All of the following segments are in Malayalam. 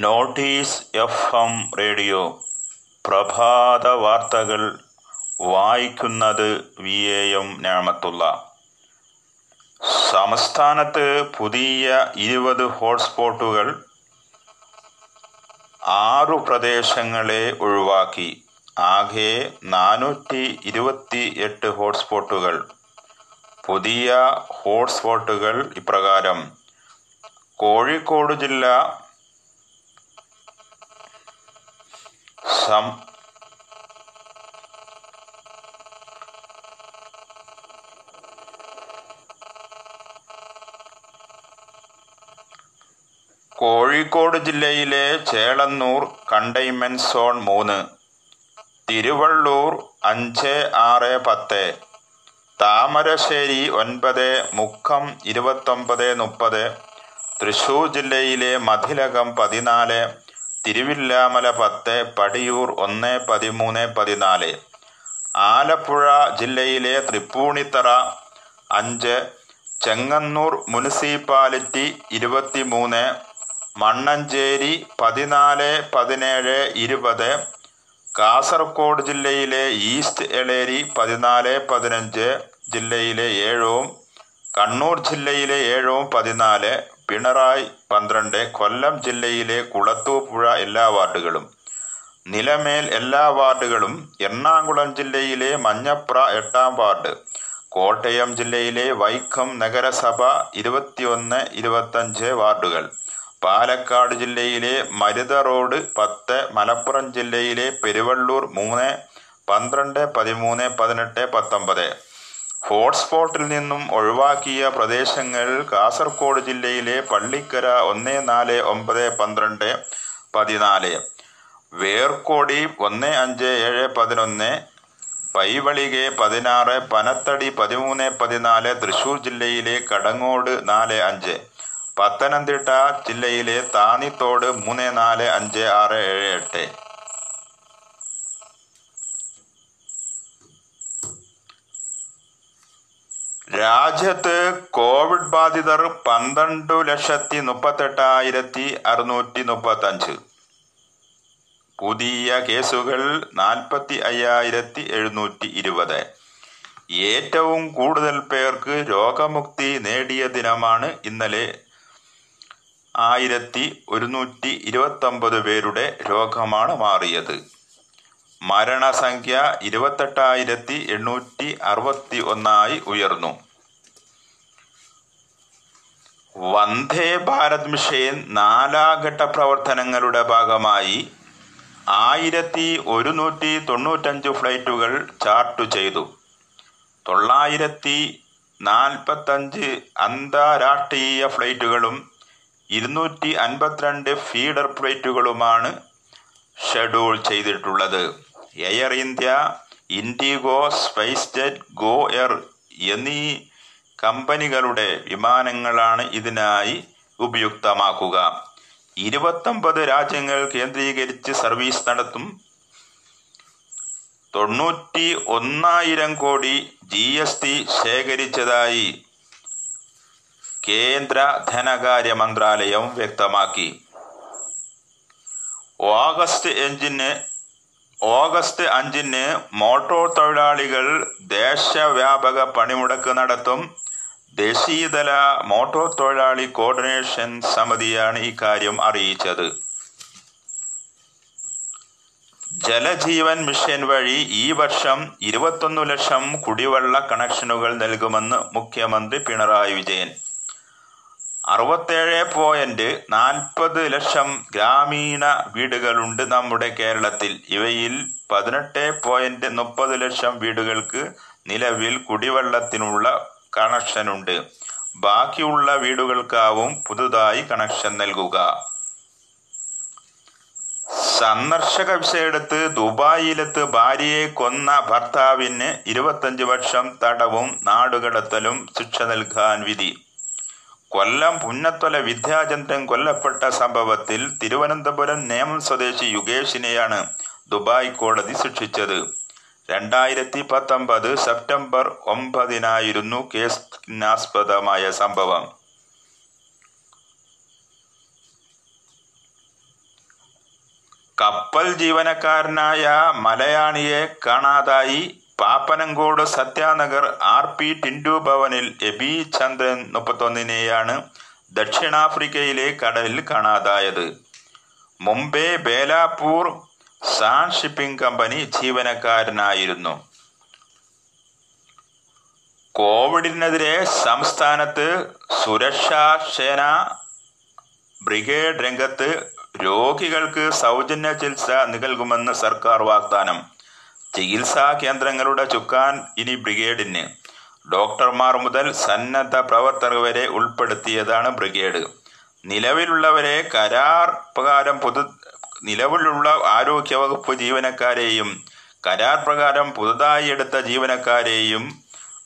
നോട്ടീസ് എഫ് എം റേഡിയോ പ്രഭാത വാർത്തകൾ വായിക്കുന്നത് വി എ എം ഞാമത്തുള്ള. സംസ്ഥാനത്ത് പുതിയ ഇരുപത് ഹോട്ട്സ്പോട്ടുകൾ ആറു പ്രദേശങ്ങളെ ഒഴിവാക്കി. ആകെ നാനൂറ്റി ഇരുപത്തി എട്ട് ഹോട്ട്സ്പോട്ടുകൾ. പുതിയ ഹോട്ട്സ്പോട്ടുകൾ ഇപ്രകാരം. കോഴിക്കോട് ജില്ല സം കോഴിക്കോട് ജില്ലയിലെ ചേളന്നൂർ കണ്ടെയ്ൻമെന്റ് സോൺ മൂന്ന് തിരുവള്ളൂർ അഞ്ച് ആറ് പത്ത് താമരശ്ശേരി ഒൻപത് മുക്കം ഇരുപത്തൊമ്പത് മുപ്പത് തൃശൂർ ജില്ലയിലെ മതിലകം പതിനാല് തിരുവില്ലാമല പത്ത് പടിയൂർ ഒന്ന് പതിമൂന്ന് പതിനാല്. ആലപ്പുഴ ജില്ലയിലെ തൃപ്പൂണിത്തറ അഞ്ച് ചെങ്ങന്നൂർ മുനിസിപ്പാലിറ്റി ഇരുപത്തിമൂന്ന് മണ്ണഞ്ചേരി പതിനാല് പതിനേഴ് ഇരുപത് കാസർഗോഡ് ജില്ലയിലെ ഈസ്റ്റ് എളേരി പതിനാല് പതിനഞ്ച് ജില്ലയിലെ ഏഴവും കണ്ണൂർ ജില്ലയിലെ ഏഴവും പതിനാല് പിണറായി പന്ത്രണ്ട് കൊല്ലം ജില്ലയിലെ കുളത്തൂപ്പുഴ എല്ലാ വാർഡുകളും. നിലമേൽ എല്ലാ വാർഡുകളും എറണാകുളം ജില്ലയിലെ മഞ്ഞപ്ര എട്ടാം വാർഡ് കോട്ടയം ജില്ലയിലെ വൈക്കം നഗരസഭ ഇരുപത്തിയൊന്ന് ഇരുപത്തഞ്ച് വാർഡുകൾ. പാലക്കാട് ജില്ലയിലെ മരുത റോഡ് പത്ത് മലപ്പുറം ജില്ലയിലെ പെരുവള്ളൂർ മൂന്ന് പന്ത്രണ്ട് പതിമൂന്ന് പതിനെട്ട് പത്തൊമ്പത്. ഹോട്ട്സ്പോട്ടിൽ നിന്നും ഒഴിവാക്കിയ പ്രദേശങ്ങൾ കാസർഗോഡ് ജില്ലയിലെ പള്ളിക്കര ഒന്ന് നാല് ഒമ്പത് പന്ത്രണ്ട് പതിനാല് വേർക്കോടി ഒന്ന് അഞ്ച് ഏഴ് പതിനൊന്ന് പൈവളികെ പതിനാറ് പനത്തടി പതിമൂന്ന് പതിനാല് തൃശൂർ ജില്ലയിലെ കടങ്ങോട് നാല് അഞ്ച് പത്തനംതിട്ട ജില്ലയിലെ താന്നിത്തോട് മൂന്ന് നാല് അഞ്ച് ആറ് ഏഴ് എട്ട്. രാജ്യത്ത് കോവിഡ് ബാധിതർ പന്ത്രണ്ട് ലക്ഷത്തി മുപ്പത്തെട്ടായിരത്തി അറുന്നൂറ്റി മുപ്പത്തഞ്ച്. പുതിയ കേസുകൾ നാൽപ്പത്തി അയ്യായിരത്തി എഴുന്നൂറ്റി ഇരുപത്. ഏറ്റവും കൂടുതൽ പേർക്ക് രോഗമുക്തി നേടിയ ദിനമാണ് ഇന്നലെ. ആയിരത്തി ഒരുന്നൂറ്റി ഇരുപത്തൊമ്പത് പേരുടെ രോഗമാണ് മാറിയത്. മരണസംഖ്യ ഇരുപത്തെട്ടായിരത്തി എണ്ണൂറ്റി അറുപത്തി ഒന്നായി ഉയർന്നു. വന്ദേ ഭാരത് മിഷൻ നാലാഘട്ട പ്രവർത്തനങ്ങളുടെ ഭാഗമായി ആയിരത്തി ഒരുന്നൂറ്റി തൊണ്ണൂറ്റഞ്ച് ഫ്ലൈറ്റുകൾ ചാർട്ട് ചെയ്തു. തൊള്ളായിരത്തി നാൽപ്പത്തഞ്ച് അന്താരാഷ്ട്രീയ ഫ്ലൈറ്റുകളും ഇരുന്നൂറ്റി അൻപത്തിരണ്ട് ഫീഡർ ഫ്ലൈറ്റുകളുമാണ് ഷെഡ്യൂൾ ചെയ്തിട്ടുള്ളത്. Air India IndiGo SpiceJet GoAir എന്നീ കമ്പനികളുടെ വിമാനങ്ങളാണ് ഇതിനായി ഉപയുക്തമാക്കുക. ഇരുപത്തൊമ്പത് രാജ്യങ്ങൾ കേന്ദ്രീകരിച്ച് സർവീസ് നടത്തും. തൊണ്ണൂറ്റി ഒന്നായിരം കോടി ജി എസ് ടി ശേഖരിച്ചതായി കേന്ദ്ര ധനകാര്യ മന്ത്രാലയം വ്യക്തമാക്കി. ഓഗസ്റ്റ് അഞ്ചിന് ഓഗസ്റ്റ് അഞ്ചിന് മോട്ടോർ തൊഴിലാളികൾ ദേശവ്യാപക പണിമുടക്ക് നടത്തും. ദേശീയതല മോട്ടോർ തൊഴിലാളി കോർഡിനേഷൻ സമിതിയാണ് ഈ കാര്യം അറിയിച്ചത്. ജലജീവൻ മിഷൻ വഴി ഈ വർഷം ഇരുപത്തൊന്ന് ലക്ഷം കുടിവെള്ള കണക്ഷനുകൾ നൽകുമെന്ന് മുഖ്യമന്ത്രി പിണറായി വിജയൻ. അറുപത്തേഴ് പോയിന്റ് നാൽപ്പത് ലക്ഷം ഗ്രാമീണ വീടുകളുണ്ട് നമ്മുടെ കേരളത്തിൽ. ഇവയിൽ പതിനെട്ട് പോയിന്റ് മുപ്പത് ലക്ഷം വീടുകൾക്ക് നിലവിൽ കുടിവെള്ളത്തിനുള്ള കണക്ഷനുണ്ട്. ബാക്കിയുള്ള വീടുകൾക്കാവും പുതുതായി കണക്ഷൻ നൽകുക. സന്ദർശക വിസയെടുത്ത് ദുബായിലെത്ത് ഭാര്യയെ കൊന്ന ഭർത്താവിന് ഇരുപത്തഞ്ച് വർഷം തടവും നാടുകടത്തലും ശിക്ഷ നൽകാൻ വിധി. കൊല്ലം പുന്നത്തൊല വിദ്യാചന്ദ്രൻ കൊല്ലപ്പെട്ട സംഭവത്തിൽ തിരുവനന്തപുരം നേമം സ്വദേശി യുഗേഷിനെയാണ് ദുബായ് കോടതി ശിക്ഷിച്ചത്. രണ്ടായിരത്തി പത്തൊമ്പത് സെപ്റ്റംബർ ഒമ്പതിനായിരുന്നു കേസിനാസ്പദമായ സംഭവം. കപ്പൽ ജീവനക്കാരനായ മലയാളിയെ കാണാതായി പാപ്പനങ്കോട് സത്യാനഗർ ആർ പി ടിൻഡു ഭവനിൽ എബി ചന്ദ്രൻ മുപ്പത്തൊന്നിനെയാണ് ദക്ഷിണാഫ്രിക്കയിലെ കടലിൽ കാണാതായത്. Mumbai Belapur San shipping company ജീവനക്കാരനായിരുന്നു? കോവിഡിനെതിരെ സംസ്ഥാനത്ത് സുരക്ഷാ സേന ബ്രിഗേഡ് രംഗത്ത് രോഗികൾക്ക് സൗജന്യ ചികിത്സ നൽകുമെന്ന് സർക്കാർ വാഗ്ദാനം. ചികിത്സാ കേന്ദ്രങ്ങളുടെ ചുക്കാൻ ഇനി ബ്രിഗേഡിന്. ഡോക്ടർമാർ മുതൽ സന്നദ്ധ പ്രവർത്തകർ വരെ ഉൾപ്പെടുത്തിയതാണ് ബ്രിഗേഡ്. നിലവിലുള്ളവരെ കരാർ പ്രകാരം പുതു നിലവിലുള്ള ആരോഗ്യവകുപ്പ് ജീവനക്കാരെയും കരാർ പ്രകാരം പുതുതായി എടുത്ത ജീവനക്കാരെയും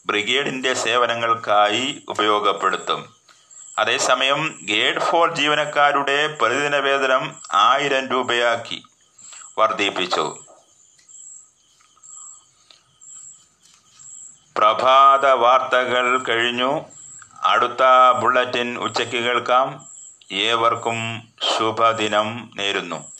ബ്രിഗേഡിന്റെ സേവനങ്ങൾക്കായി ഉപയോഗപ്പെടുത്തും. അതേസമയം ഗേഡ് ഫോർ ജീവനക്കാരുടെ പ്രതിദിന വേതനം ആയിരം രൂപയാക്കി വർദ്ധിപ്പിച്ചു. പ്രഭാത വാർത്തകൾ കഴിഞ്ഞു. അടുത്ത ബുള്ളറ്റിൻ ഉച്ചയ്ക്ക് കേൾക്കാം. ഏവർക്കും ശുഭദിനം നേരുന്നു.